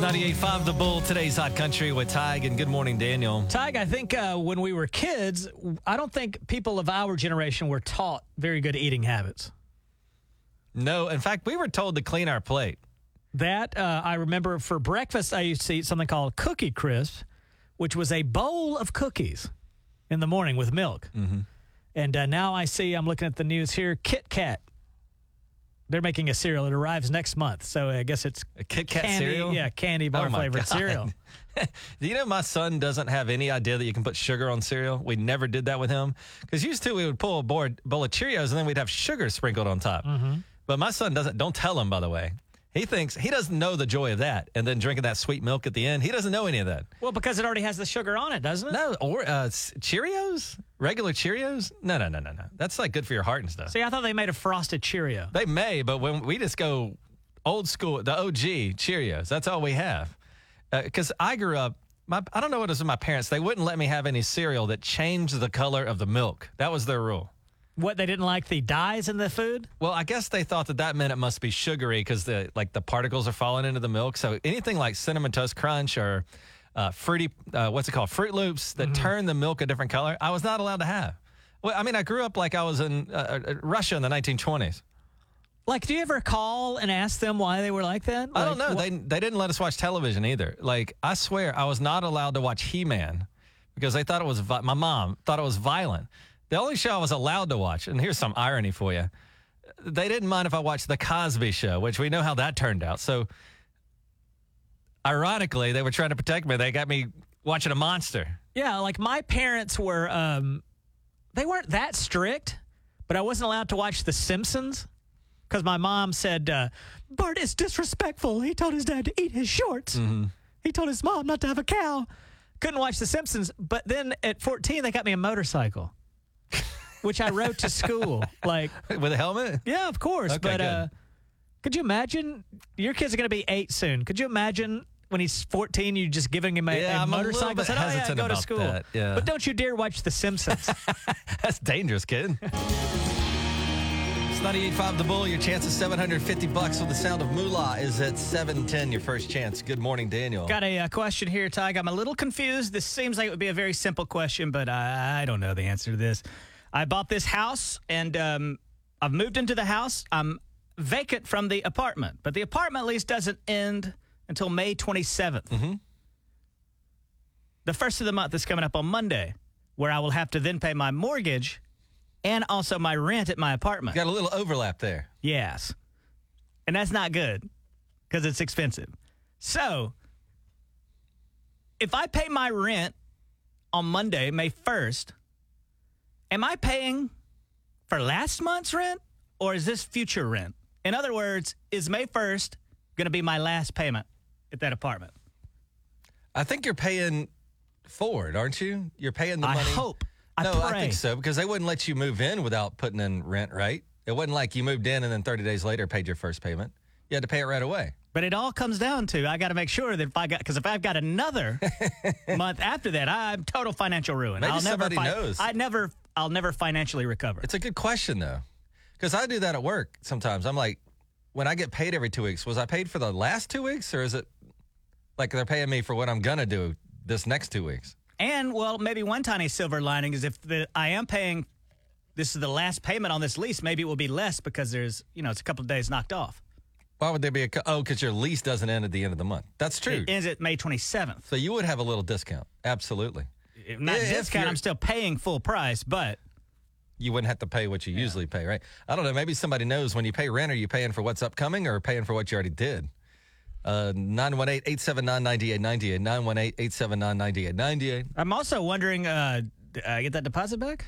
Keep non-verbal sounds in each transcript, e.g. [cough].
98.5 The Bull, today's Hot Country with Tige, and good morning, Daniel. Tige, I think uh, when we were kids, I don't think people of our generation were taught very good eating habits. No, in fact, we were told to clean our plate. That, uh, I remember for breakfast, I used to eat something called Cookie Crisp, which was a bowl of cookies in the morning with milk. Mm-hmm. And uh, now I see, I'm looking at the news here, Kit Kat. They're making a cereal. It arrives next month. So I guess it's A Kit Kat candy, cereal? Yeah, candy bar Oh, flavored God. cereal. [laughs] Do you know my son doesn't have any idea that you can put sugar on cereal? We never did that with him because used to we would pull a board, bowl of Cheerios and then we'd have sugar sprinkled on top. Mm-hmm. But my son doesn't. Don't tell him, by the way. He thinks he doesn't know the joy of that, and then drinking that sweet milk at the end. He doesn't know any of that. Well, because it already has the sugar on it, doesn't it? No, or uh, Cheerios, regular Cheerios. No, no, no, no, no. That's like good for your heart and stuff. See, I thought they made a frosted Cheerio. They may, but when we just go old school, the OG Cheerios, that's all we have. Because I grew up, my I don't know what it was with my parents. They wouldn't let me have any cereal that changed the color of the milk. That was their rule. What, they didn't like the dyes in the food? Well, I guess they thought that that meant it must be sugary because the like the particles are falling into the milk. So anything like cinnamon toast crunch or uh, fruity, uh, what's it called, Froot Loops that turn the milk a different color, I was not allowed to have. Well, I mean, I grew up like I was in uh, uh, Russia in the 1920s. Like, do you ever call and ask them why they were like that? I don't know. wh- They they didn't let us watch television either. Like I swear, I was not allowed to watch He Man because they thought it was vi- my mom thought it was violent. The only show I was allowed to watch, and here's some irony for you, they didn't mind if I watched the Cosby Show, which we know how that turned out. So, ironically, they were trying to protect me. They got me watching a monster. yeah, like my parents were, um, they weren't that strict, but I wasn't allowed to watch The Simpsons because my mom said, uh, Bart is disrespectful. He told his dad to eat his shorts. He told his mom not to have a cow. Couldn't watch The Simpsons. But then at 14, they got me a motorcycle, [laughs] which I rode to school. Like, [laughs] With a helmet? Yeah, of course. Okay, but good. uh, could you imagine? Your kids are going to be eight soon. Could you imagine when he's 14, you just giving him a, Yeah, a motorcycle? Said, oh, yeah, go to school. that, yeah. But don't you dare watch The Simpsons. [laughs] That's dangerous, kid. It's 98.5 The Bull. Your chance of 750 bucks with the sound of moolah is at 710. Your first chance. Good morning, Daniel. Got a uh, question here, Tige. I'm a little confused. This seems like it would be a very simple question, but I, I don't know the answer to this. I bought this house and um, I've moved into the house. I'm vacant from the apartment, but the apartment lease doesn't end until May 27th. Mm-hmm. The first of the month is coming up on Monday, where I will have to then pay my mortgage and also my rent at my apartment. Got a little overlap there. Yes. And that's not good because it's expensive. So, if I pay my rent on Monday, May 1st, am I paying for last month's rent or is this future rent? In other words, is May 1st going to be my last payment at that apartment? I think you're paying forward, aren't you? You're paying the I money. hope. I no, I think so because they wouldn't let you move in without putting in rent, right? It wasn't like you moved in and then 30 days later paid your first payment. You had to pay it right away. But it all comes down to I got to make sure that if I got because if I've got another [laughs] month after that, I'm total financial ruin. Maybe I'll never somebody knows. I never I'll never financially recover. It's a good question though, because I do that at work sometimes. I'm like, when I get paid every two weeks, was I paid for the last two weeks, or is it like they're paying me for what I'm gonna do this next two weeks? And well, maybe one tiny silver lining is if the I am paying this is the last payment on this lease, maybe it will be less because there's you know it's a couple of days knocked off. Why would there be a co- oh? Because your lease doesn't end at the end of the month. That's true. It ends at May 27th. so you would have a little discount. Absolutely. Not If discount. you're- I'm still paying full price, but You wouldn't have to pay what you usually pay, right? I don't know. Maybe somebody knows when you pay rent, are you paying for what's upcoming or paying for what you already did? Uh, 918 879 9898. 918 879 9898. I'm also wondering, uh, I get that deposit back?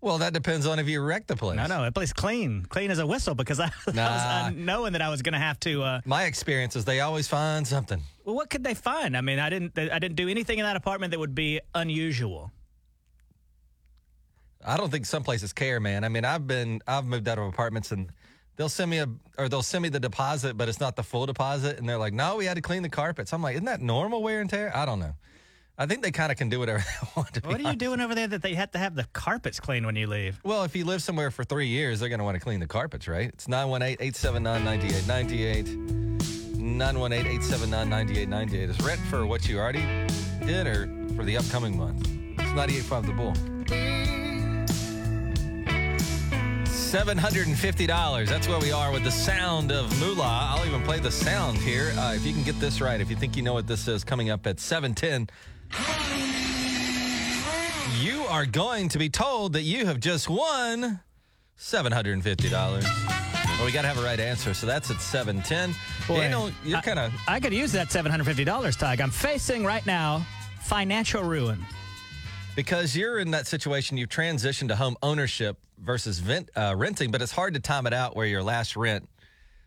Well, that depends on if you wreck the place. No, no, that place clean, clean as a whistle because I, [laughs] I was uh, knowing that I was going to have to. Uh, My experience is they always find something. well, what could they find? I mean, I didn't, I didn't do anything in that apartment that would be unusual. I don't think some places care, man. I mean, I've been, I've moved out of apartments and they'll send me a, or they'll send me the deposit, but it's not the full deposit. And they're like, no, we had to clean the carpets. I'm like, isn't that normal wear and tear? I don't know. I think they kind of can do whatever [laughs] they want. To be What are you doing over there that they have to have the carpets cleaned when you leave? Well, if you live somewhere for three years, they're going to want to clean the carpets, right? It's 918 879 9898. 918-879-9898. Is rent for what you already did or for the upcoming month? It's 98.5 The Bull. $750. That's where we are with the sound of moolah. I'll even play the sound here. Uh, if you can get this right, if you think you know what this is, coming up at 710. You are going to be told that you have just won $750. Well, we got to have a right answer, so that's at 710. Boy, Daniel, you're kind of I could use that $750, Tige. I'm facing right now financial ruin. Because you're in that situation, you've transitioned to home ownership versus vent, uh, renting, but it's hard to time it out where your last rent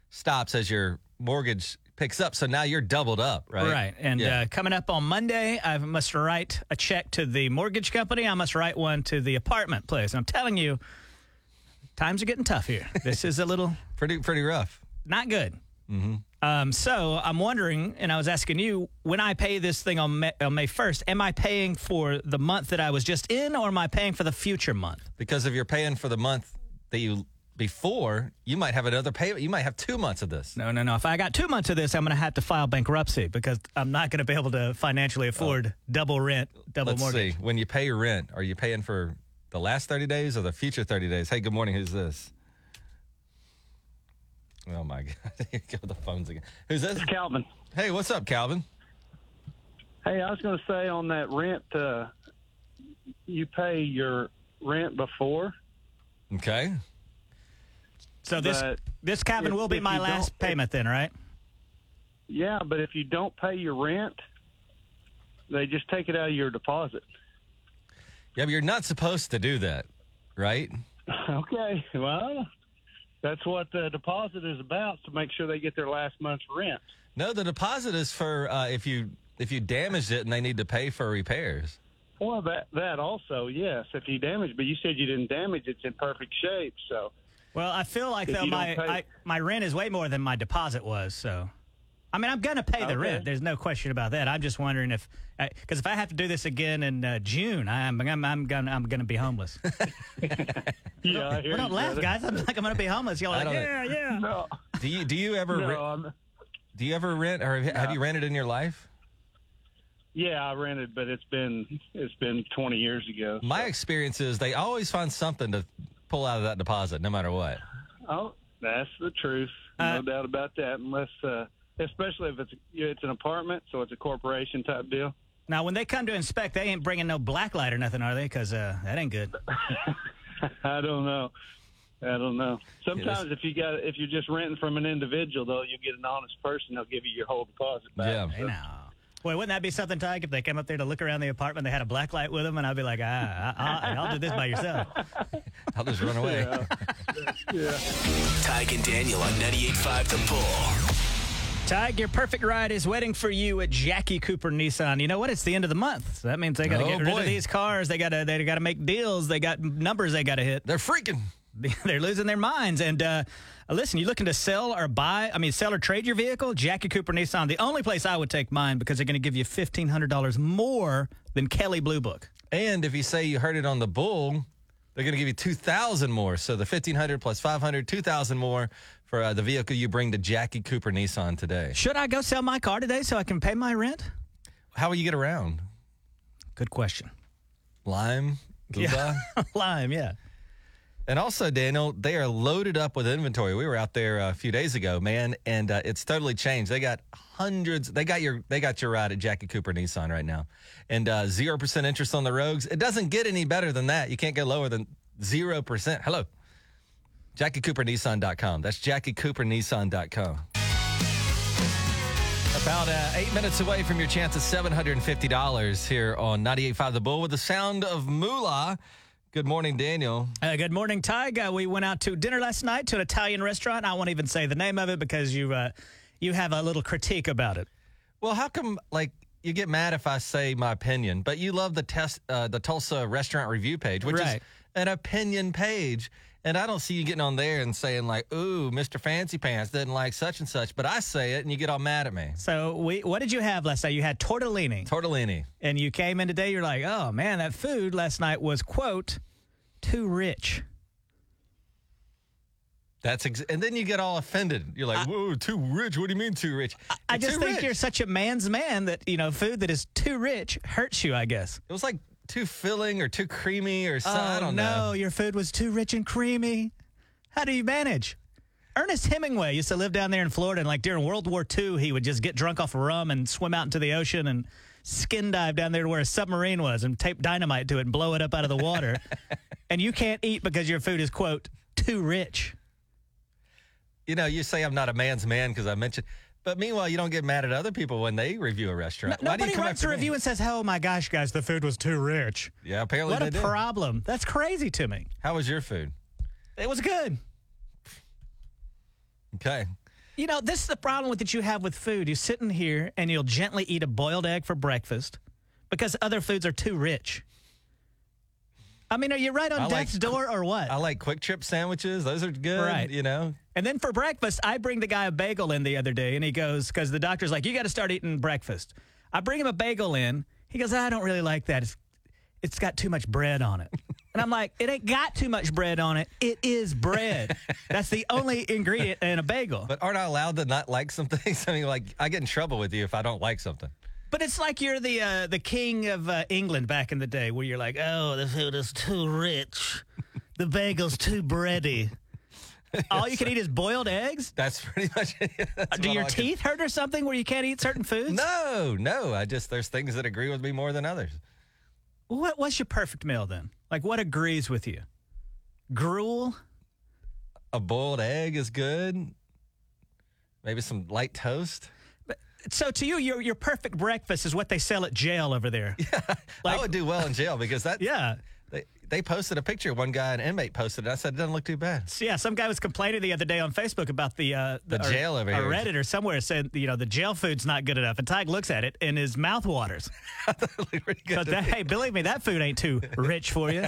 stops as your mortgage picks up. So now you're doubled up, right? Right. And Yeah. uh, coming up on Monday, I must write a check to the mortgage company. I must write one to the apartment place. And I'm telling you, times are getting tough here. This is a little [laughs] pretty pretty rough. not good. Um, so I'm wondering, and I was asking you, when I pay this thing on May, on May 1st, am I paying for the month that I was just in, or am I paying for the future month? Because if you're paying for the month that you before, you might have another payment. You might have two months of this. No, no, no. If I got two months of this, I'm going to have to file bankruptcy because I'm not going to be able to financially afford double rent, double Let's mortgage. see. When you pay your rent, are you paying for the last 30 days or the future 30 days? Hey, good morning. Who's this? Oh my [laughs] God. Here go the phones again. Who's this? Calvin. Hey, what's up, Calvin? Hey, I was going to say on that rent, uh, you pay your rent before. Okay. So this But this cabin if- will be if my you last don't- payment then, right? Yeah, but if you don't pay your rent, they just take it out of your deposit. Yeah, but you're not supposed to do that, right? [laughs] okay, well, that's what the deposit is about to make sure they get their last month's rent. No, the deposit is for uh, if you if you damaged it and they need to pay for repairs. Well, that that also, yes, if you damage, but you said you didn't damage; it's in perfect shape. So, Well, I feel like If though my pay- I, my rent is way more than my deposit was. So, I mean, I'm going to pay the Okay. rent. There's no question about that. I'm just wondering if because if I have to do this again in uh, June, I'm I'm I'm going I'm going to be homeless. [laughs] yeah, I hear well, don't you, laugh, guys. I'm like I'm going to be homeless. Y'all are like, don't- yeah, yeah. No, Do you do you ever no, rent, do you ever rent or have, have you rented in your life? yeah, I rented, but it's been it's been 20 years ago. My experience is they always find something to pull out of that deposit, no matter what. Oh, that's the truth. No Uh, doubt about that. Unless, uh, especially if it's it's an apartment, so it's a corporation type deal. Now, when they come to inspect, they ain't bringing no black light or nothing, are they? Because uh, that ain't good. [laughs] I don't know. I don't know. Sometimes if you got if you're just renting from an individual, though, you'll get an honest person. They'll give you your whole deposit back. Yeah. Hey, now. Boy, wouldn't that be something, Tige, if they came up there to look around the apartment, they had a black light with them, and I'd be like, ah, I, I, I'll do this by yourself. [laughs] I'll just run away. yeah [laughs] Tige and Daniel on 98.5 The Bull. Tige, your perfect ride is waiting for you at Jackie Cooper Nissan. You know what? It's the end of the month. So that means they got to Oh, get rid boy. of these cars. They got to they got to make deals. They got numbers they got to hit. They're freaking. [laughs] They're losing their minds. And uh, listen, you looking to sell or buy? I mean, sell or trade your vehicle? Jackie Cooper Nissan, the only place I would take mine because they're going to give you fifteen hundred dollars more than Kelley Blue Book. And if you say you heard it on the bull, they're going to give you 2000 more. So the 1500 plus 500, 2000 more for uh, the vehicle you bring to Jackie Cooper Nissan today. Should I go sell my car today so I can pay my rent? How will you get around? Good question. Lime? Gouda? [laughs] Lime, yeah. And also, Daniel, they are loaded up with inventory. We were out there a few days ago, man, and uh, it's totally changed. They got hundreds. They got your they got your ride at Jackie Cooper Nissan right now, and uh, zero percent interest on the Rogues. It doesn't get any better than that. You can't go lower than zero percent. Hello, JackieCooperNissan.com. That's JackieCooperNissan.com. About uh, eight minutes away from your chance of $750 here on 98.5 The Bull with the sound of moolah. Good morning, Daniel. Uh, good morning, Tige. Uh, we went out to dinner last night to an Italian restaurant. I won't even say the name of it because you uh, you have a little critique about it. Well, how come like you get mad if I say my opinion, but you love the test uh, the Tulsa restaurant review page, which is an opinion page, and I don't see you getting on there and saying like, "Ooh, Mr. Fancy Pants didn't like such and such," but I say it and you get all mad at me. So, we what did you have last night? You had tortellini, Tortellini. and you came in today. You're like, oh man, that food last night was quote too rich. That's ex- and then you get all offended. You're like, "Whoa, too rich? What do you mean too rich?" I just think rich. you're such a man's man that, you know, food that is too rich hurts you, I guess. It was like too filling or too creamy or something. I oh, don't no, know. your food was too rich and creamy. How do you manage? Ernest Hemingway used to live down there in Florida, and like during World War II, he would just get drunk off rum and swim out into the ocean and skin dive down there to where a submarine was and tape dynamite to it and blow it up out of the water. [laughs] and you can't eat because your food is, quote, too rich. You know, you say I'm not a man's man because I mentioned, but meanwhile, you don't get mad at other people when they review a restaurant. Why do Nobody you come writes a after me? review and says, oh my gosh, guys, the food was too rich. Yeah, apparently What a did. problem. That's crazy to me. How was your food? It was good. Okay. You know, this is the problem with that you have with food. You sit in here and you'll gently eat a boiled egg for breakfast because other foods are too rich. I mean, are you right on I like death's door or what? I like quick trip sandwiches. Those are good. Right. You know, and then for breakfast, I bring the guy a bagel in the other day, and he goes, because the doctor's like, you got to start eating breakfast. I bring him a bagel in. He goes, I don't really like that. It's, it's got too much bread on it. And I'm like, it ain't got too much bread on it. It is bread. That's the only ingredient in a bagel. but aren't I allowed to not like some [laughs] things? I mean, like I get in trouble with you if I don't like something. But it's like you're the uh, the king of uh, England back in the day, where you're like, oh, the food is too rich, the bagel's too bready. [laughs] All you can eat is boiled eggs. That's pretty much it. [laughs] That's uh, Do your I can- teeth hurt or something where you can't eat certain foods? No, no. I just there's things that agree with me more than others. What what's your perfect meal then? Like what agrees with you? Gruel? A boiled egg is good. Maybe some light toast. So to you, your your perfect breakfast is what they sell at jail over there. [laughs] I Like- would do well in jail because that. Yeah. They, they posted a picture. One guy, an inmate, posted it. I said it doesn't look too bad. So, yeah, some guy was complaining the other day on Facebook about the uh, The or- jail over or here. Reddit or somewhere said you know the jail food's not good enough, and Tige looks at it and his mouth waters. [laughs] It good But that, hey, believe me, that food ain't too rich for you.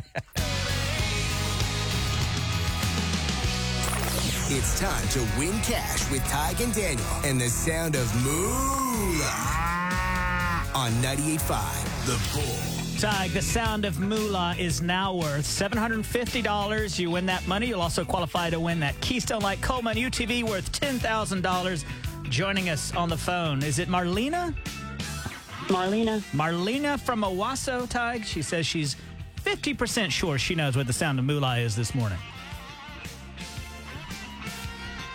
It's time to win cash with Tige and Daniel and the sound of Moolah on 98.5 The Bull. Tige, the sound of moolah is now worth $750. You win that money. You'll also qualify to win that Keystone Light Coleman UTV worth $10,000. Joining us on the phone, is it Marlena? Marlena. Marlena from Owasso, Tag. She says she's 50% sure she knows what the sound of moolah is this morning.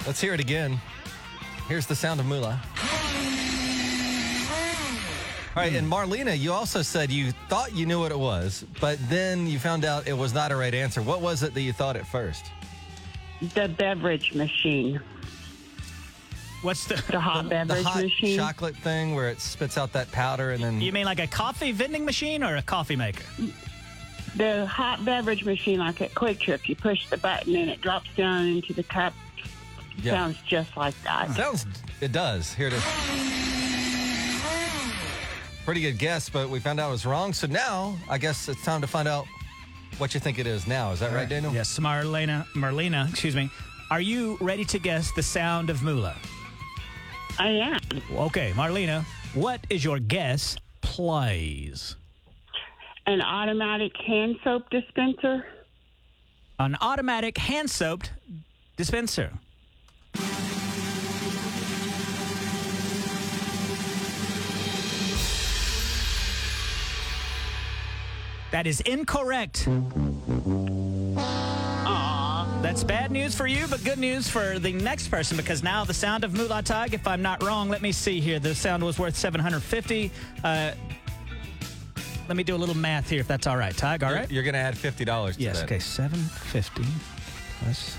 Let's hear it again. Here's the sound of moolah. All right, and Marlena, you also said you thought you knew what it was, but then you found out it was not a right answer. What was it that you thought at first? The beverage machine. What's the. The hot The beverage hot machine. chocolate thing where it spits out that powder and then You mean like a coffee vending machine or a coffee maker? The hot beverage machine, like at QuikTrip, you push the button and it drops down into the cup. Yeah. Sounds just like that. Sounds it does. Here it is. Pretty good guess, but we found out it was wrong. So now I guess it's time to find out what you think it is now. Is that right, Daniel? Yes, Marlena, Marlena, excuse me. Are you ready to guess the sound of moolah? I am. Okay, Marlena, what is your guess, please? An automatic hand soap dispenser. An automatic hand soaped dispenser. That is incorrect. That's bad news for you, but good news for the next person because now the sound of Moolah Tige, if I'm not wrong, let me see here. The sound was worth 750. Uh, let me do a little math here if that's all right. Tige, all You're- right? You're going to add fifty dollars. to that. Yes, that. okay, 750 plus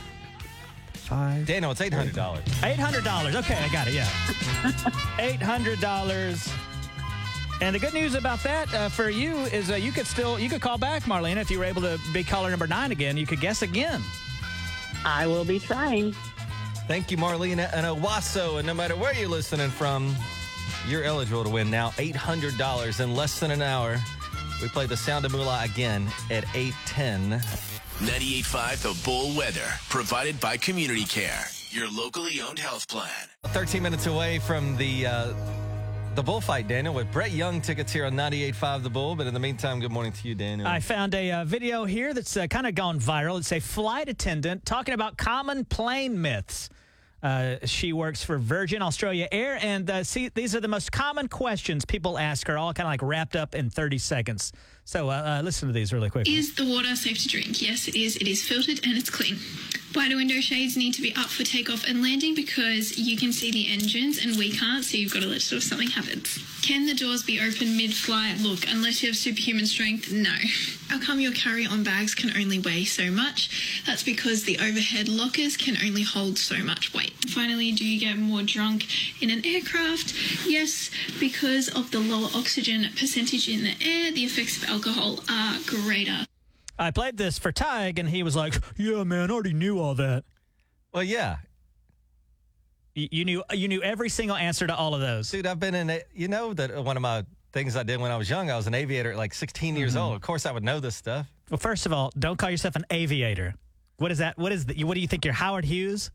5. Daniel, it's eight hundred dollars. $800. Okay, I got it, yeah. [laughs] $800. And the good news about that uh, for you is uh, you could still, you could call back, Marlena, if you were able to be caller number nine again. You could guess again. I will be trying. Thank you, Marlena and Owasso. And no matter where you're listening from, you're eligible to win now eight hundred dollars in less than an hour. We play the Sound of Moolah again at eight ten. 98.5 The Bull Weather, provided by Community Care, your locally owned health plan. 13 minutes away from the uh, the bullfight, Daniel, with Brett Young tickets here on 98.5 The Bull. But in the meantime, good morning to you, Daniel. I found a uh, video here that's uh, kind of gone viral. It's a flight attendant talking about common plane myths. Uh, she works for Virgin Australia Air, and uh, see, these are the most common questions people ask her, all kind of like wrapped up in 30 seconds. So uh, uh, listen to these really quick. Is the water safe to drink? Yes, it is. It is filtered and it's clean. Why do window shades need to be up for takeoff and landing? Because you can see the engines and we can't, so you've got to let if something happens. Can the doors be open mid flight? Look, unless you have superhuman strength, no. How come your carry on bags can only weigh so much? That's because the overhead lockers can only hold so much weight. Finally, do you get more drunk in an aircraft? Yes, because of the lower oxygen percentage in the air, the effects of alcohol are greater. I played this for Tige, and he was like, "Yeah, man, I already knew all that." well, yeah. You, you knew you knew every single answer to all of those. Dude, I've been in it. You know that one of my things I did when I was young, I was an aviator at like 16 years Mm-hmm. old. Of course, I would know this stuff. Well, first of all, don't call yourself an aviator. What is that? What is the, What do you think? You're Howard Hughes?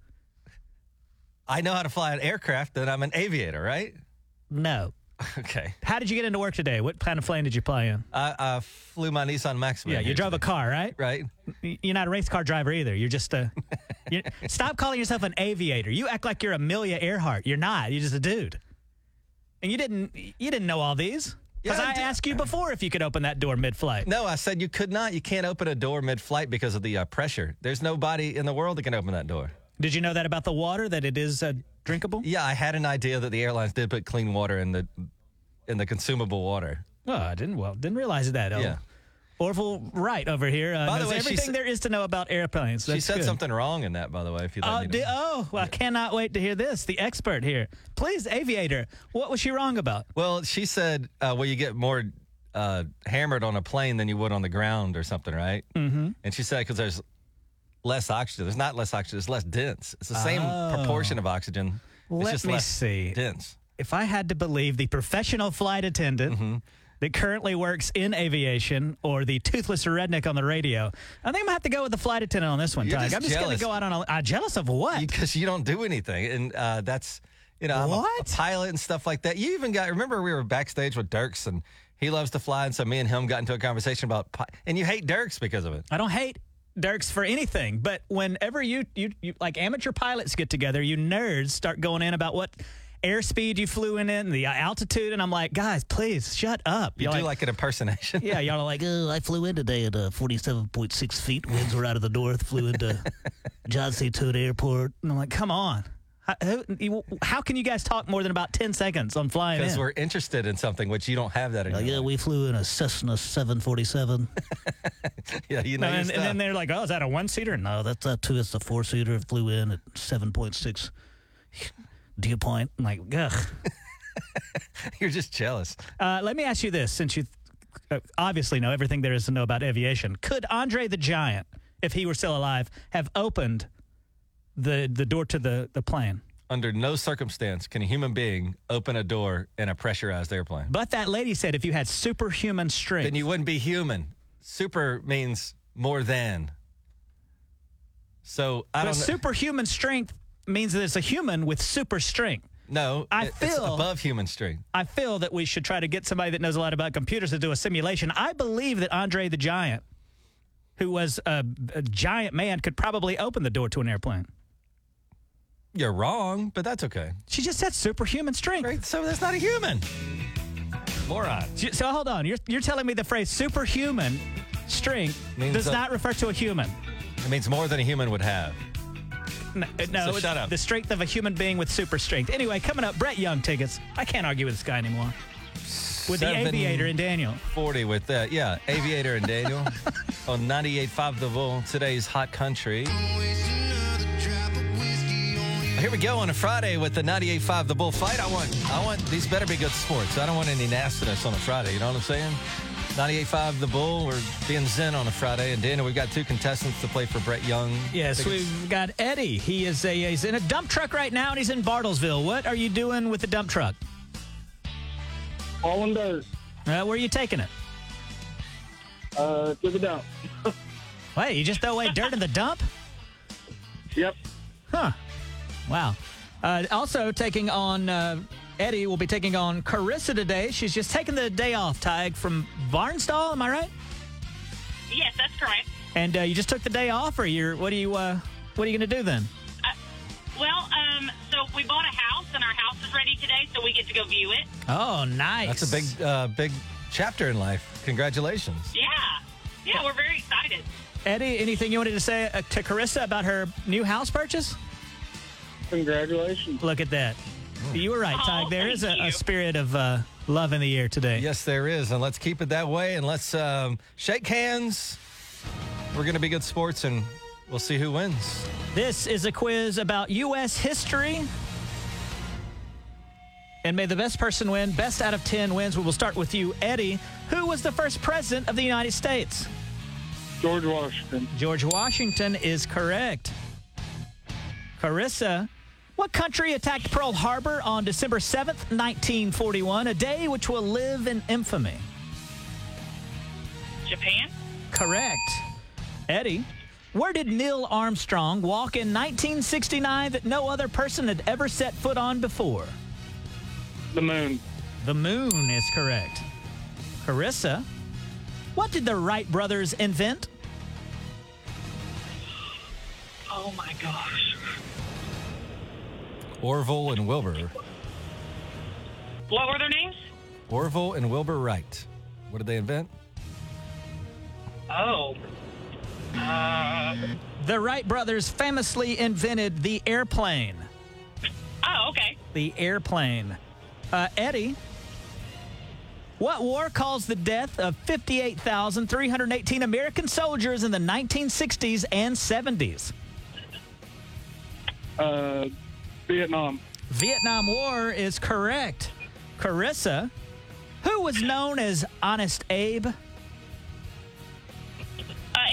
I know how to fly an aircraft, then I'm an aviator, right? No. [laughs] Okay. How did you get into work today? What kind of plane did you fly in? I, I flew my Nissan Maxima. Yeah, you drove a car, right? Right. You're not a race car driver either. You're just a. [laughs] you stop calling yourself an aviator. You act like you're Amelia Earhart. You're not. You're just a dude. And you didn't. You didn't know all these because Yeah, I I asked you before if you could open that door mid-flight. No, I said you could not. You can't open a door mid flight because of the uh, pressure. There's nobody in the world that can open that door. Did you know that about the water? That it is uh, drinkable? Yeah, I had an idea that the airlines did put clean water in the in the consumable water. Oh, I didn't. Well, didn't realize that. Oh. Yeah. Orville Wright over here uh, By the way, everything there is to know about airplanes. she said good. something wrong in that, by the way. If you Oh, me know. di- oh, well, I cannot wait to hear this. The expert here. Please, aviator, what was she wrong about? Well, she said, uh, well, you get more uh, hammered on a plane than you would on the ground or something, right? Mm-hmm. And she said because there's less oxygen. There's not less oxygen. It's less dense. It's the same proportion of oxygen. Oh. Let it's just me less see. dense. If I had to believe the professional flight attendant Mm-hmm. that currently works in aviation or the toothless redneck on the radio, I think I'm to have to go with the flight attendant on this one, You're just I'm just going to go out on a. Uh, jealous of what? Because you, don't do anything, and uh, that's you know I'm a- A, What? pilot and stuff like that. You even got remember we were backstage with Dierks and he loves to fly, and so me and him got into a conversation about and you hate Dierks because of it. I don't hate Dierks for anything, but whenever you, you you like amateur pilots get together, you nerds start going in about what airspeed you flew in and the altitude, and I'm like, guys, please shut up. You You're do like, like an impersonation. yeah, y'all are like, Uh, I flew in today at uh, 47.6 feet. Winds were out of the north. Flew into [laughs] Johnson Toad Airport. and I'm like, come on. How, who- how can you guys talk more than about 10 seconds on flying Because we're interested in something which you don't have that in Uh, yeah, life. we flew in a Cessna 747. [laughs] Yeah, you know your and, and then they're like, oh, is that a one-seater? No. No, that's that too. It's a four seater. Flew in at 7.6 [laughs] dew point. I'm like, ugh. [laughs] You're just jealous. Uh, let me ask you this, since you uh, obviously know everything there is to know about aviation. Could Andre the Giant, if he were still alive, have opened the the door to the, the plane? Under no circumstance can a human being open a door in a pressurized airplane. But that lady said if you had superhuman strength. Then you wouldn't be human. Super means more than. So I but don't know. superhuman strength means that it's a human with super strength. no, I it- it's feel- above human strength. I feel that we should try to get somebody that knows a lot about computers to do a simulation. I believe that Andre the Giant, who was a, a giant man, could probably open the door to an airplane. You're wrong, but that's okay. She just said superhuman strength. Right? So that's not a human. Moron. So- hold on, you're you're telling me the phrase superhuman strength Means does that- not refer to a human? It means more than a human would have. No, uh, no So shut up. the strength of a human being with super strength. Anyway, coming up, Brett Young tickets. I can't argue with this guy anymore. With the aviator and Daniel. 40 with that. Yeah, Aviator and Daniel [laughs] on 98.5 The Bull, today's hot country. Here we go on a Friday with the 98.5 The Bull fight. I want, I want, these better be good sports. I don't want any nastiness on a Friday. You know what I'm saying? 98.5 The Bull. We're being zen on a Friday. And Dana, we've got two contestants to play for Brett Young. Yes, we've got Eddie. He is a he's in a dump truck right now and he's in Bartlesville. What are you doing with the dump truck? Hauling dirt. Uh, where are you taking it? Uh, to the dump. [laughs] Wait, you just throw away dirt in the dump? Yep. Huh. Wow. Uh, also taking on uh, Eddie will be taking on Carissa today. She's just taking the day off, Tige, from Barnsdall. Am I right? Yes, that's correct. And uh, you just took the day off, or you're what are you uh, what are you going to do then? Well, um, so we bought a house, and our house is ready today, so we get to go view it. Oh, nice. That's a big, uh, big chapter in life. Congratulations. Yeah, yeah, we're very excited. Eddie, anything you wanted to say uh, to Carissa about her new house purchase? Congratulations. Look at that. You were right, Oh, There is a, a spirit of uh, love in the air today. Yes, there is. And let's keep it that way. And let's um, shake hands. We're going to be good sports, and we'll see who wins. This is a quiz about U.S. history. And may the best person win. Best out of 10 wins. We will start with you, Eddie. Who was the first president of the United States? George Washington. George Washington is correct. Carissa, what country attacked Pearl Harbor on December 7th, 1941, a day which will live in infamy? Japan? Correct. Eddie, where did Neil Armstrong walk in 1969 that no other person had ever set foot on before? The moon. The moon is correct. Carissa, what did the Wright brothers invent? Oh my gosh. Orville and Wilbur. What were their names? Orville and Wilbur Wright. What did they invent? Oh. Uh, The Wright brothers famously invented the airplane. oh, okay. The airplane. Uh, Eddie, what war caused the death of 58,318 American soldiers in the 1960s and 70s? Uh, Vietnam. Vietnam War is correct. Carissa, who was known as Honest Abe? Uh,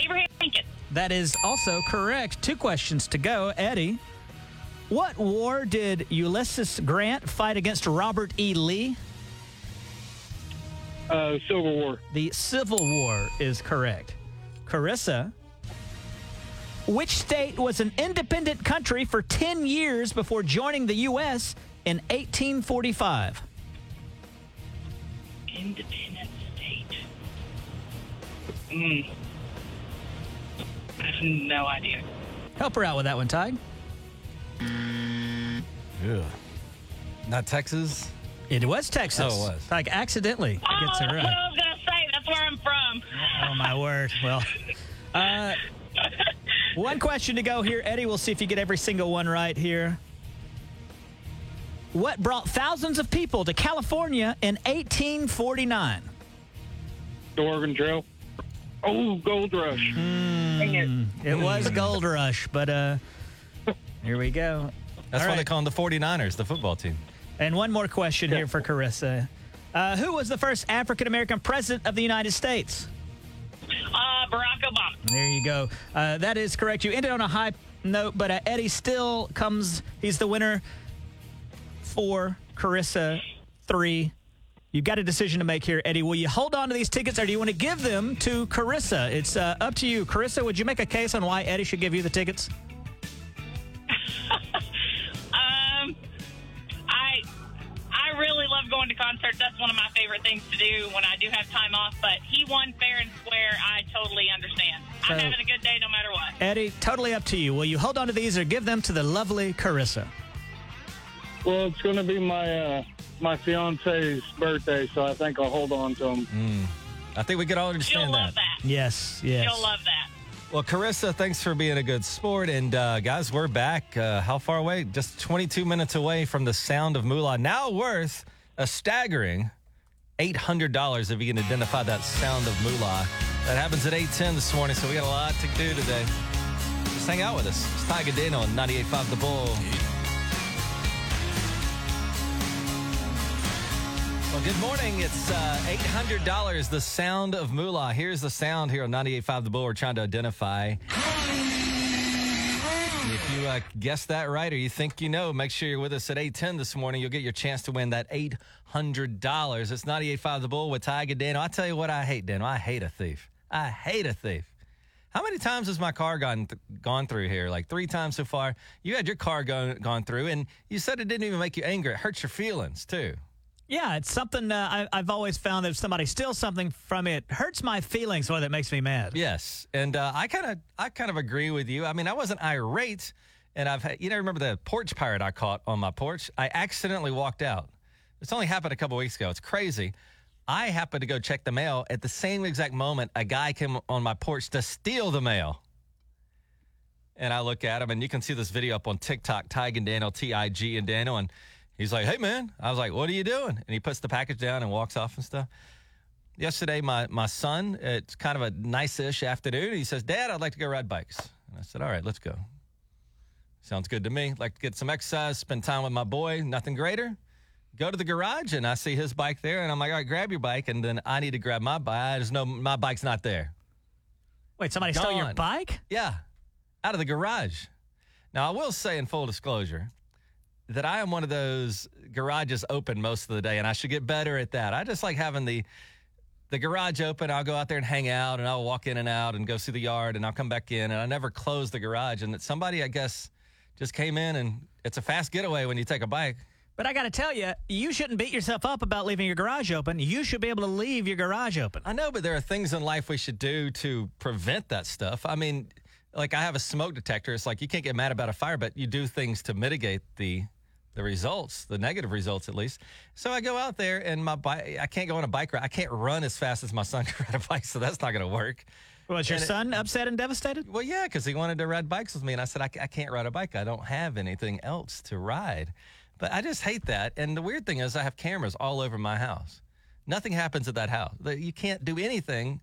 Abraham Lincoln. That is also correct. Two questions to go. Eddie, what war did Ulysses Grant fight against Robert E. Lee? Uh, Civil War. The Civil War is correct. Carissa, which state was an independent country for 10 years before joining the U.S. in 1845? Independent state. Hmm. I have no idea. Help her out with that one, Ty. Yeah. Not Texas? It was Texas. Oh, it was. Like accidentally Oh, gets that's it what right. I was going to say. That's where I'm from. Oh my word. Well, [laughs] uh, one question to go here, Eddie. We'll see if you get every single one right here. What brought thousands of people to California in 1849? The Oregon Trail. Oh, Gold Rush. Dang it. It was Gold Rush, but uh, here we go. That's All why they call them the 49ers, the football team. And one more question here for Carissa. Uh, who was the first African American president of the United States? Barack Obama. There you go. Uh, that is correct. You ended on a high note, but uh, Eddie still comes. He's the winner. Four, Carissa, three. You've got a decision to make here, Eddie. Will you hold on to these tickets or do you want to give them to Carissa? It's uh, up to you. Carissa, would you make a case on why Eddie should give you the tickets? Going to concerts. That's one of my favorite things to do when I do have time off. But he won fair and square. I totally understand. I'm having a good day no matter what. Eddie, totally up to you. Will you hold on to these or give them to the lovely Carissa? Well, it's going to be my uh, my fiance's birthday, so I think I'll hold on to them. I think we could all She'll understand love that. that. Yes, yes. She'll love that. Well, Carissa, thanks for being a good sport. And uh, guys, we're back. Uh, how far away? Just 22 minutes away from the sound of moolah. Now worth a staggering $800 if you can identify that sound of moolah. That happens at 8:10 this morning, so we got a lot to do today. Just hang out with us. It's Ty Gadano on 98.5 The Bull. Well, good morning. It's uh, $800, the sound of moolah. Here's the sound here on 98.5 The Bull we're trying to identify. Uh, guess that right or you think you know, make sure you're with us at 810 this morning. You'll get your chance to win that $800. It's 98.5 The Bull with Ty Dano. I tell you what I hate, Dano. I hate a thief. I hate a thief. How many times has my car gone th- gone through here? Like three times so far. You had your car gone gone through, and you said it didn't even make you angry. It hurts your feelings too. Yeah, it's something uh, I, I've always found that if somebody steals something from it, hurts my feelings more than it makes me mad. Yes, and uh, I kind of I kind of agree with you. I mean, I wasn't irate, and I've had, you know remember the porch pirate I caught on my porch? I accidentally walked out. It's only happened a couple weeks ago. It's crazy. I happened to go check the mail at the same exact moment. A guy came on my porch to steal the mail. And I look at him, and you can see this video up on TikTok, Tige and Daniel, T I G and Daniel. And he's like, hey, man. I was like, what are you doing? And he puts the package down and walks off and stuff. Yesterday, my, my son, it's kind of a nice ish afternoon. He says, Dad, I'd like to go ride bikes. And I said, all right, let's go. Sounds good to me. Like to get some exercise, spend time with my boy. Nothing greater. Go to the garage, and I see his bike there. And I'm like, all right, grab your bike. And then I need to grab my bike. I just know my bike's not there. Wait, somebody stole your bike? Yeah, out of the garage. Now, I will say in full disclosure that I am one of those garages open most of the day, and I should get better at that. I just like having the the garage open. I'll go out there and hang out, and I'll walk in and out and go see the yard, and I'll come back in, and I never close the garage. And that somebody, I guess, just came in, and it's a fast getaway when you take a bike. But I got to tell you, you shouldn't beat yourself up about leaving your garage open. You should be able to leave your garage open. I know, but there are things in life we should do to prevent that stuff. I mean, like I have a smoke detector. It's like you can't get mad about a fire, but you do things to mitigate the the results, the negative results at least. So I go out there and my bike, I can't go on a bike ride. I can't run as fast as my son can ride a bike, so that's not going to work. Was your And it- son upset and devastated? Well, yeah, because he wanted to ride bikes with me, and I said I, I can't ride a bike. I don't have anything else to ride. But I just hate that. And the weird thing is, I have cameras all over my house. Nothing happens at that house. You can't do anything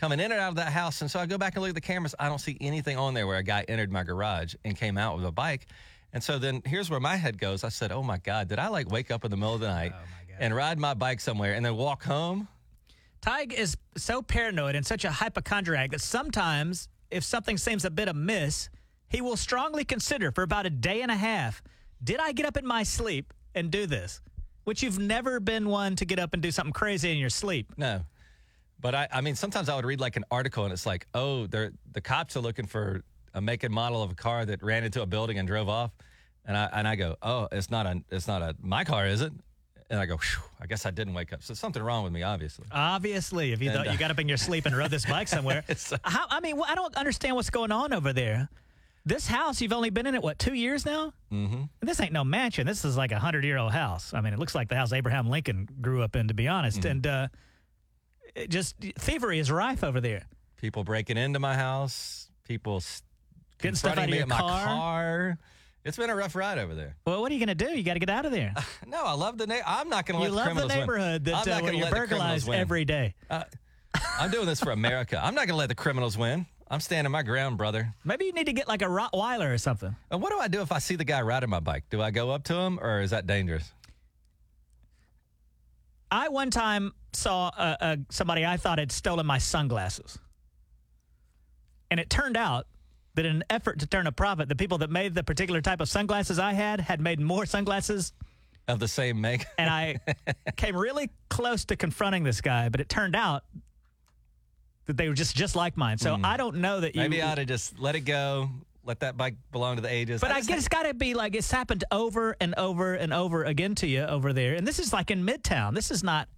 coming in and out of that house. And so I go back and look at the cameras. I don't see anything on there where a guy entered my garage and came out with a bike. And so then here's where my head goes. I said, "Oh my God, did I like wake up in the middle of the night oh, and ride my bike somewhere and then walk home?" Tige is so paranoid and such a hypochondriac that sometimes, if something seems a bit amiss, he will strongly consider for about a day and a half did I get up in my sleep and do this? Which you've never been one to get up and do something crazy in your sleep. No. But I, I mean, sometimes I would read like an article and it's like, oh, they're, the cops are looking for a make and model of a car that ran into a building and drove off. And I, and I go, oh, it's not a, it's not a, my car, is it? And I go, I guess I didn't wake up. So something wrong with me, obviously. Obviously, if you And, thought you uh, got up in your sleep and rode this bike somewhere. [laughs] Uh, How, I mean, I don't understand what's going on over there. This house, you've only been in it, what, two years now? Mm-hmm. This ain't no mansion. This is like a hundred year old house. I mean, it looks like the house Abraham Lincoln grew up in, to be honest. Mm-hmm. And uh, it just thievery is rife over there. People breaking into my house, people Getting stuff out of your my car? car. It's been a rough ride over there. Well, what are you going to do? You got to get out of there. [laughs] No, I love the na- I'm not going to let you the love the criminals win. neighborhood that I'm uh, not where gonna you're let the burglarized win. every day. I'm doing this for America. I'm not going to let the criminals win. I'm standing my ground, brother. Maybe you need to get like a Rottweiler or something. And what do I do if I see the guy riding my bike? Do I go up to him or is that dangerous? I one time saw uh, uh, somebody I thought had stolen my sunglasses. And it turned out that in an effort to turn a profit, the people that made the particular type of sunglasses I had had made more sunglasses. Of the same make? And I [laughs] came really close to confronting this guy, but it turned out that they were just just like mine. So hmm. I don't know that you. Maybe I ought to just let it go, let that bike belong to the ages. But I, just guess it's got to be like it's happened over and over and over again to you over there. And this is like in Midtown. This is not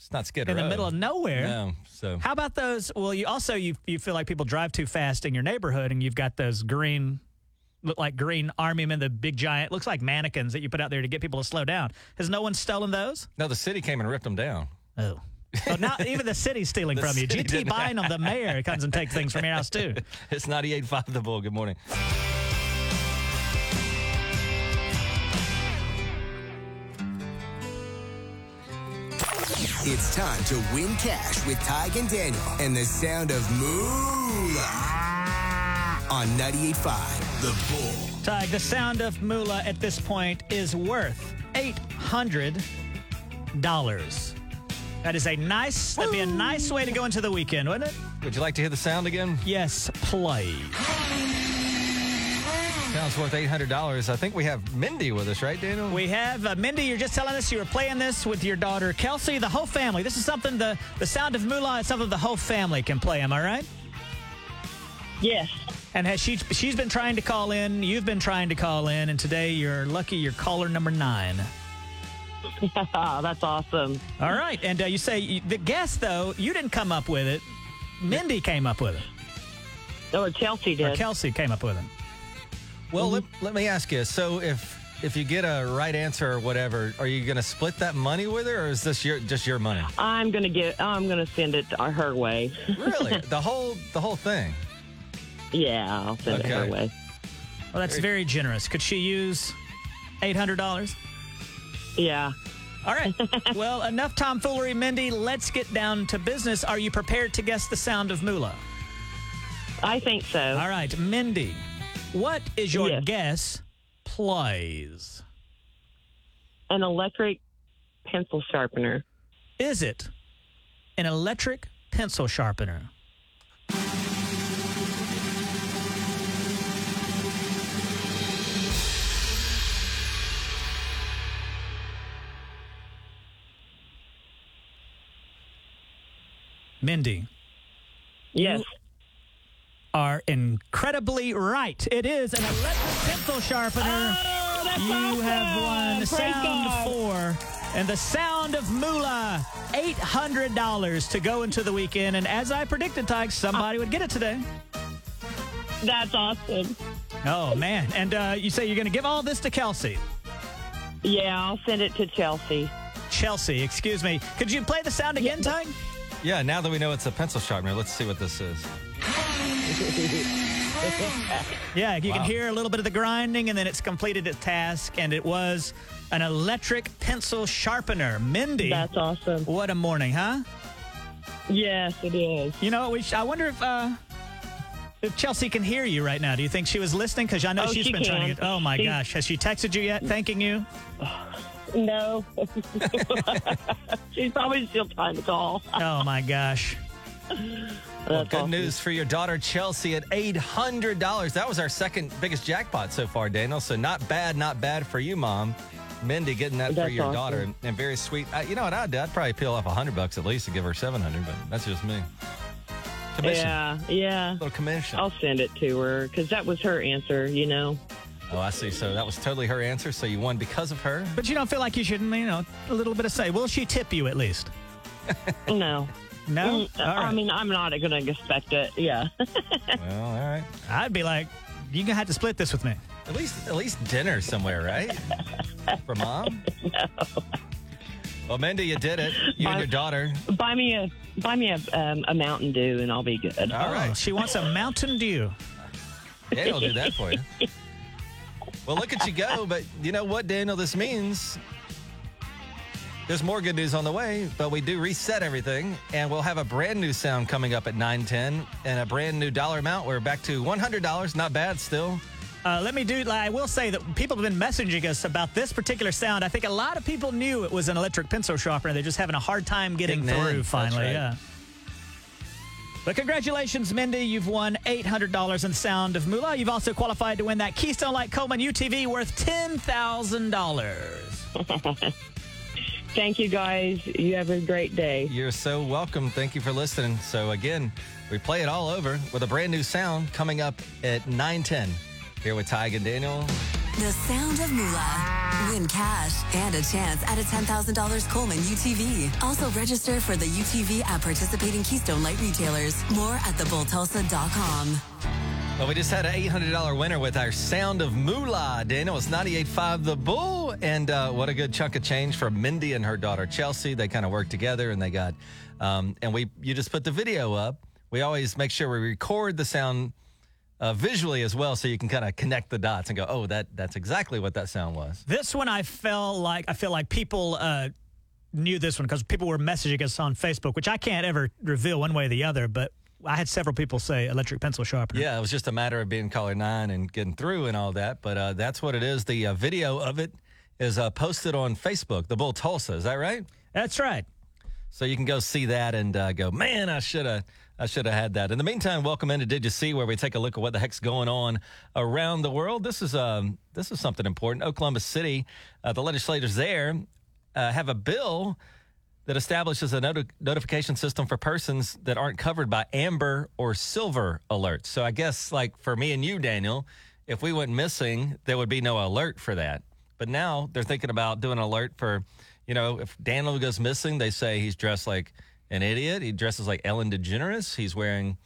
it's not Skid in the middle of nowhere. No, so How about those? Well, you also you you feel like people drive too fast in your neighborhood, and you've got those green, look like green army men, the big giant, looks like mannequins that you put out there to get people to slow down. Has no one stolen those? no, the city came and ripped them down. Oh. So now [laughs] even the city's stealing from you. city GT didn't Bynum, the mayor, comes and takes things from your house too. [laughs] It's 98.5 The Bull. Good morning. It's time to win cash with Tige and Daniel and the sound of Moolah on 98.5 The Bull. Tige, the sound of moolah at this point is worth eight hundred dollars. That is a nice. That'd be a nice way to go into the weekend, wouldn't it? Would you like to hear the sound again? Yes, play. Sounds worth $800. I think we have Mindy with us, right, Daniel? We have uh, Mindy. You're just telling us you were playing this with your daughter Kelsey, the whole family. This is something the the sound of moolah is something the whole family can play. Am I right? Yes. And has she? She's been trying to call in. You've been trying to call in, and today you're lucky. You're caller number nine. [laughs] That's awesome. All right, and uh, you say you- the guess though you didn't come up with it. Mindy came up with it, Or Chelsea or did. Kelsey came up with it. Well, mm-hmm. let, let me ask you. So if if you get a right answer or whatever, are you going to split that money with her, or is this your just your money? I'm gonna get. I'm gonna send it her way. Really, [laughs] the whole the whole thing. Yeah, I'll send it Okay. her way. Well, that's very generous. Could she use eight hundred dollars? Yeah. All right. [laughs] well, enough tomfoolery, Mindy. Let's get down to business. Are you prepared to guess the sound of moolah? I think so. All right, Mindy. What is your Yes. guess, please? An electric pencil sharpener. Is it an electric pencil sharpener? Mindy, Yes. Are incredibly right. It is an electric pencil sharpener. you have won Praise sound God. four and the sound of moolah. Eight hundred dollars to go into the weekend, and as I predicted, Tige, somebody would get it today. That's awesome. Oh man! And uh, you say you're going to give all this to Kelsey, Yeah, I'll send it to Chelsea. Chelsea. Excuse me. Could you play the sound again, Tige? Yeah. Now that we know it's a pencil sharpener, let's see what this is. [laughs] Yeah, you can hear a little bit of the grinding, and then it's completed its task, and it was an electric pencil sharpener. Mindy, That's awesome. what a morning, huh? Yes, it is. You know, we sh- I wonder if uh, if Chelsea can hear you right now. Do you think she was listening? Because I know Oh, she's she been trying to get. Oh my She- gosh, has she texted you yet, thanking you? [sighs] No. [laughs] She's probably still trying to call. Oh my gosh. [laughs] Well, good awesome. news for your daughter Chelsea at eight hundred dollars. That was our second biggest jackpot so far, Daniel. So not bad, not bad for you, mom. Mindy getting that for your awesome. daughter and, and very sweet. Uh, you know what I'd do? I'd probably peel off a hundred bucks at least to give her seven hundred, but that's just me. Commission, Yeah, yeah. little commission. I'll send it to her because that was her answer, you know. Oh, I see. So that was totally her answer. So you won because of her. But you don't feel like you shouldn't, you know, a little bit of say. Will she tip you at least? No. [laughs] No. Mm, All I right. mean, I'm not going to expect it. Yeah. [laughs] Well, all right. I'd be like, you're gonna have to split this with me. At least, at least dinner somewhere, right? [laughs] For mom. Well, Mindy, you did it. You and your daughter. buy me a buy me a, um, a Mountain Dew and I'll be good. All right. Oh, she wants a Mountain Dew. Daniel will do that for you. Well, look at you go. But you know what, Daniel? This means there's more good news on the way, but we do reset everything, and we'll have a brand new sound coming up at 910 and a brand new dollar amount. We're back to $100. Not bad still. Uh, let me do. I will say that people have been messaging us about this particular sound. I think a lot of people knew it was an electric pencil sharpener. They're just having a hard time getting Getting through. That's Finally, right. yeah. But congratulations, Mindy. You've won $800 in Sound of Moolah. You've also qualified to win that Keystone Light Coleman UTV worth $10,000. [laughs] Thank you guys. You have a great day. You're so welcome. Thank you for listening. So again, we play it all over with a brand new sound coming up at 910 here with Tige and Daniel. The sound of moolah. Win cash and a chance at a $10,000 Coleman UTV. Also register for the UTV at participating Keystone Light retailers. More at thebulltulsa.com. Well, we just had an $800 winner with our Sound of Moolah. Daniel, it's 98.5 The Bull. And uh, what a good chunk of change for Mindy and her daughter Chelsea. They kind of worked together and they got, um, and we, you just put the video up. We always make sure we record the sound uh, visually as well so you can kind of connect the dots and go, oh, that that's exactly what that sound was. this one, I felt like I feel like people uh, knew this one because people were messaging us on Facebook, which I can't ever reveal one way or the other. But I had several people say electric pencil sharpener. Yeah, it was just a matter of being caller nine and getting through and all that. But uh, that's what it is. The uh, video of it is uh, posted on Facebook, The Bull Tulsa. Is that right? That's right. So you can go see that and uh, go, man, I should have. I should have had that. In the meantime, welcome into Did You See, where we take a look at what the heck's going on around the world. This is um, this is something important. Oklahoma City, uh, the legislators there uh, have a bill that establishes a noti- notification system for persons that aren't covered by amber or silver alerts. So I guess, like for me and you, Daniel, if we went missing, there would be no alert for that. But now they're thinking about doing an alert for, you know, if Daniel goes missing, they say he's dressed like an idiot. He dresses like Ellen DeGeneres. He's wearing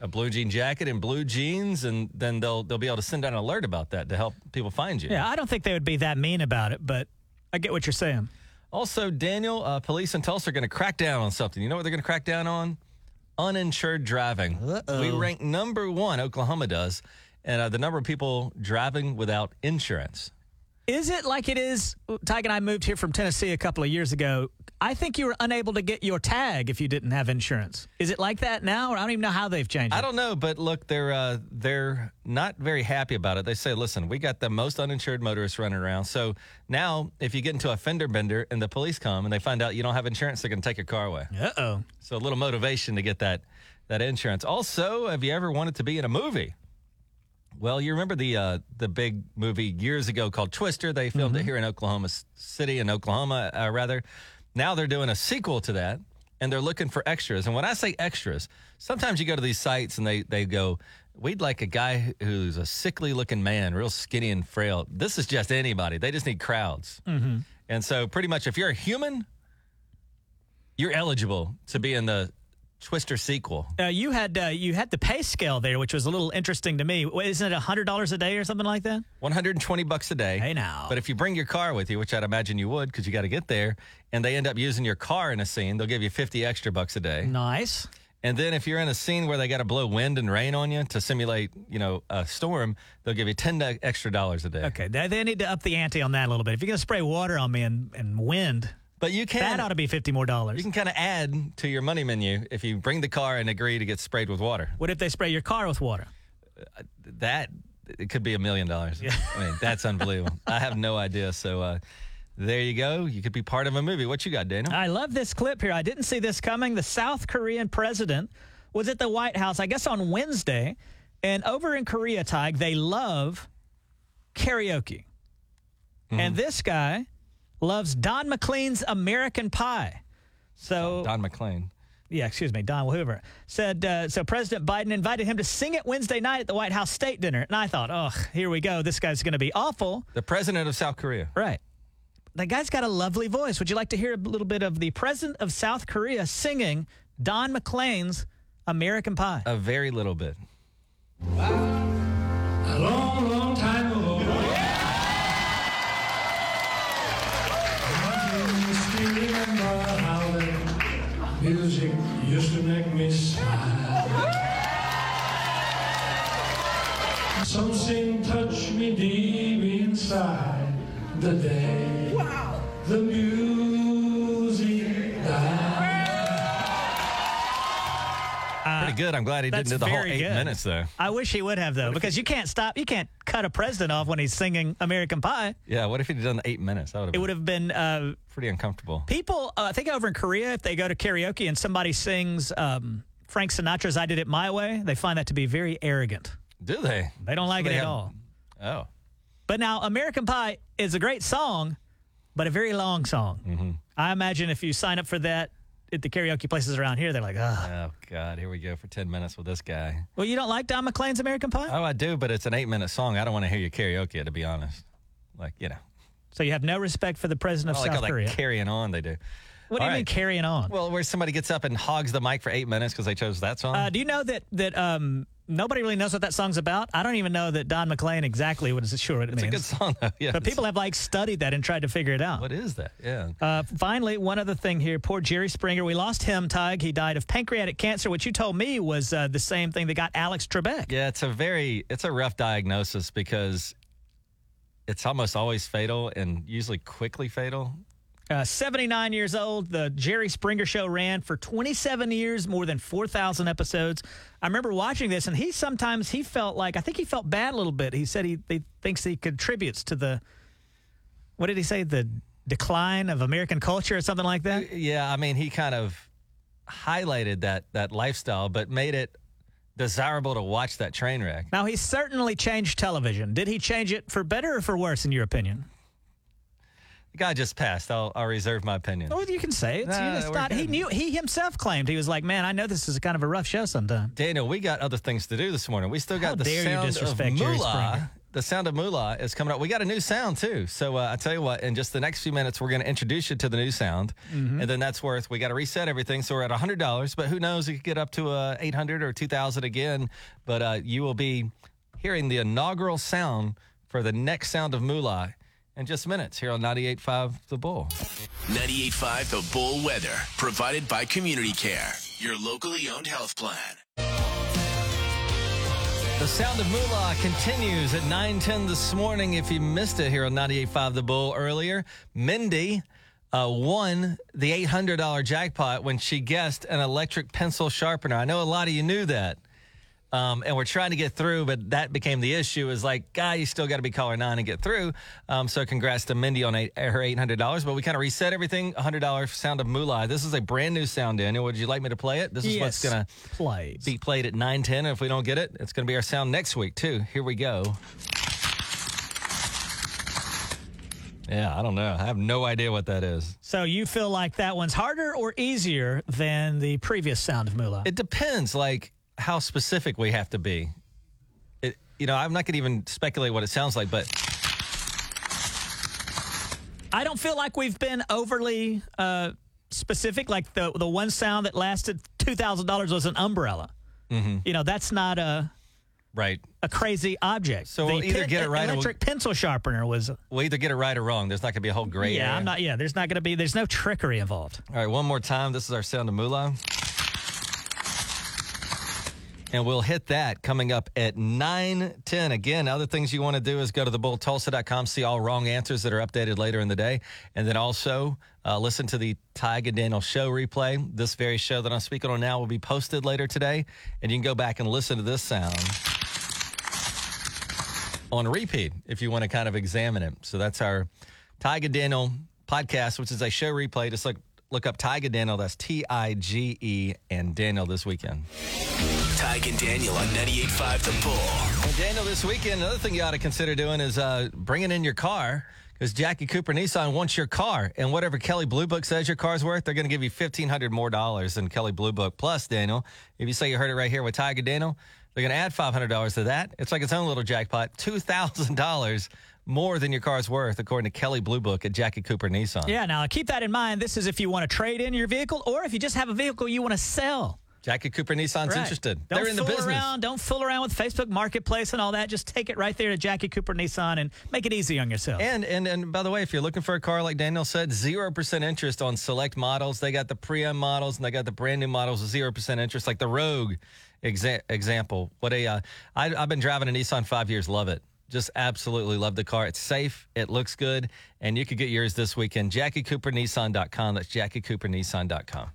a blue jean jacket and blue jeans, and then they'll they'll be able to send out an alert about that to help people find you. Yeah, I don't think they would be that mean about it, but I get what you're saying. Also, Daniel, uh, police in Tulsa are going to crack down on something. You know what they're going to crack down on? Uninsured driving. We rank number one, Oklahoma does, and uh, the number of people driving without insurance. Is it like it is? Tige and I moved here from Tennessee a couple of years ago. I think you were unable to get your tag if you didn't have insurance. Is it like that now? Or I don't even know how they've changed it. I don't know, but look, they're uh, they're not very happy about it. They say, "Listen, we got the most uninsured motorists running around. So now, if you get into a fender bender and the police come and they find out you don't have insurance, they're going to take your car away." Uh oh. So a little motivation to get that that insurance. Also, have you ever wanted to be in a movie? Well, you remember the uh, the big movie years ago called Twister? They filmed it here in Oklahoma City, in Oklahoma, uh, rather. Now they're doing a sequel to that, and they're looking for extras. And when I say extras, sometimes you go to these sites and they they go, "We'd like a guy who's a sickly looking man, real skinny and frail." This is just anybody. They just need crowds. Mm-hmm. And so, pretty much, if you're a human, you're eligible to be in the Twister sequel. Uh, you had uh, you had the pay scale there, which was a little interesting to me. Isn't it hundred dollars a day or something like that? 120 bucks a day. Hey now. But if you bring your car with you, which I'd imagine you would because you got to get there, and they end up using your car in a scene, they'll give you 50 extra bucks a day. Nice. And then if you're in a scene where they got to blow wind and rain on you to simulate, you know, a storm, they'll give you 10 do- extra dollars a day. Okay, they, they need to up the ante on that a little bit. If you're going to spray water on me and, and wind, But you can that ought to be fifty more dollars. you can kind of add to your money menu if you bring the car and agree to get sprayed with water. What if they spray your car with water? That it could be a million dollars. I mean, that's unbelievable. [laughs] I have no idea. So uh, there you go. You could be part of a movie. What you got, Daniel? I love this clip here. I didn't see this coming. The South Korean president was at the White House, I guess on Wednesday, and over in Korea, Tige, they love karaoke. And this guy loves Don McLean's American Pie. So Don McLean. yeah, excuse me, Don Hoover said. Uh, so President Biden invited him to sing it Wednesday night at the White House State Dinner, and I thought, oh, here we go. This guy's going to be awful. The president of South Korea. Right. The guy's got a lovely voice. Would you like to hear a little bit of the president of South Korea singing Don McLean's American Pie? A very little bit. A long, long good. I'm glad he didn't do the whole eight good. minutes, though. I wish he would have though, because you can't stop. You can't cut a president off when he's singing American Pie. Yeah, what if he'd done the eight minutes? That would have It would have been uh, pretty uncomfortable. people. Uh, I think over in Korea, if they go to karaoke and somebody sings um, Frank Sinatra's "I Did It My Way," they find that to be very arrogant. Do they? They don't like So it at have- all. Oh. But now, American Pie is a great song, but a very long song. Mm-hmm. I imagine if you sign up for that at the karaoke places around here, they're like, oh. Oh, God. Here we go for 10 minutes with this guy. Well, you don't like Don McLean's American Pie? Oh, I do, but it's an eight minute song. I don't want to hear you karaoke, to be honest. Like, you know. So you have no respect for the president of like South all Korea. that carrying on they do. what do All you mean right. carrying on? Well, where somebody gets up and hogs the mic for eight minutes because they chose that song. Uh, do you know that that um, nobody really knows what that song's about? I don't even know that Don McLean exactly what is sure what it it's a good song, though. Yeah. But people have like studied that and tried to figure it out. What is that? Yeah. Uh, finally, one other thing here. Poor Jerry Springer. We lost him, Tige. He died of pancreatic cancer, which you told me was uh, the same thing that got Alex Trebek. Yeah, it's a very it's a rough diagnosis because it's almost always fatal and usually quickly fatal. Uh, 79 years old. The Jerry Springer Show ran for 27 years, more than 4,000 episodes. I remember watching this, and he sometimes he felt like I think he felt bad a little bit. He said he, he thinks he contributes to the what did he say the decline of American culture or something like that. Yeah, I mean, he kind of highlighted that that lifestyle, but made it desirable to watch that train wreck. Now he certainly changed television. Did he change it for better or for worse, in your opinion? The guy just passed. I'll, I'll reserve my opinion. Well, you can say it. Nah, it's we're not, he knew. He himself claimed he was like, "Man, I know this is kind of a rough show sometimes." Daniel, we got other things to do this morning. We still got How the you sound of moolah. The sound of moolah is coming up. We got a new sound too. So uh, I tell you what, in just the next few minutes, we're going to introduce you to the new sound, Mm-hmm. and then that's worth. We got to reset everything, so we're at hundred dollars. But who knows? It could get up to uh, eight hundred or two thousand again. But uh, you will be hearing the inaugural sound for the next sound of moolah in just minutes here on 98.5 The Bull. 98.5 The Bull Weather, provided by Community Care, your locally owned health plan. The sound of moolah continues at 9:10 this morning. If you missed it here on 98.5 The Bull earlier, Mindy uh, won the $800 jackpot when she guessed an electric pencil sharpener. I know a lot of you knew that. Um, and we're trying to get through, but that became the issue. Is like, guy, you still got to be caller nine and get through. Um, so, congrats to Mindy on eight, her eight hundred dollars. But we kind of reset everything. hundred dollars sound of moolah. This is a brand new sound, Daniel. Would you like me to play it? This is what's gonna please. be played at nine ten. If we don't get it, it's gonna be our sound next week too. Here we go. Yeah, I don't know. I have no idea what that is. So you feel like that one's harder or easier than the previous sound of moolah? It depends, like how specific we have to be. It, you know, I'm not gonna even speculate what it sounds like, but I don't feel like we've been overly uh, specific. Like the the one sound that lasted two thousand dollars was an umbrella. Mm-hmm. You know, that's not a right. a crazy object. So the we'll either get it right or we'll- pencil sharpener was. We'll either get it right or wrong. There's not gonna be a whole gray yeah, area. I'm not. Yeah, there's not going to be. There's no trickery involved. All right, one more time. This is our sound of moolah. And we'll hit that coming up at 9 10. Again, other things you want to do is go to thebulltulsa.com, see all wrong answers that are updated later in the day. And then also uh, listen to the Tige and Daniel show replay. This very show that I'm speaking on now will be posted later today. And you can go back and listen to this sound on repeat if you want to kind of examine it. So that's our Tige and Daniel podcast, which is a show replay. Just look, look up Tige and Daniel. That's T I G E and Daniel this weekend. Tige and Daniel on 98.5 The Bull. And Daniel, this weekend, another thing you ought to consider doing is uh, bringing in your car because Jackie Cooper Nissan wants your car. And whatever Kelley Blue Book says your car's worth, they're going to give you 1,500 more dollars than Kelley Blue Book. Plus, Daniel, if you say you heard it right here with Tige and Daniel, they're going to add $500 to that. It's like its own little jackpot $2,000 more than your car's worth, according to Kelley Blue Book at Jackie Cooper Nissan. Yeah. Now keep that in mind. This is if you want to trade in your vehicle, or if you just have a vehicle you want to sell. Jackie Cooper Nissan's Right. interested. Don't they're in the fool business. around. Don't fool around with Facebook Marketplace and all that. Just take it right there to Jackie Cooper Nissan and make it easy on yourself. And and and by the way, if you're looking for a car, like Daniel said, zero percent interest on select models. They got the pre-owned models and they got the brand new models with zero percent interest, like the Rogue exa- example. What a uh, I, I've been driving a Nissan five years. Love it. Just absolutely love the car. It's safe. It looks good, and you could get yours this weekend. JackieCooperNissan.com. That's JackieCooperNissan.com.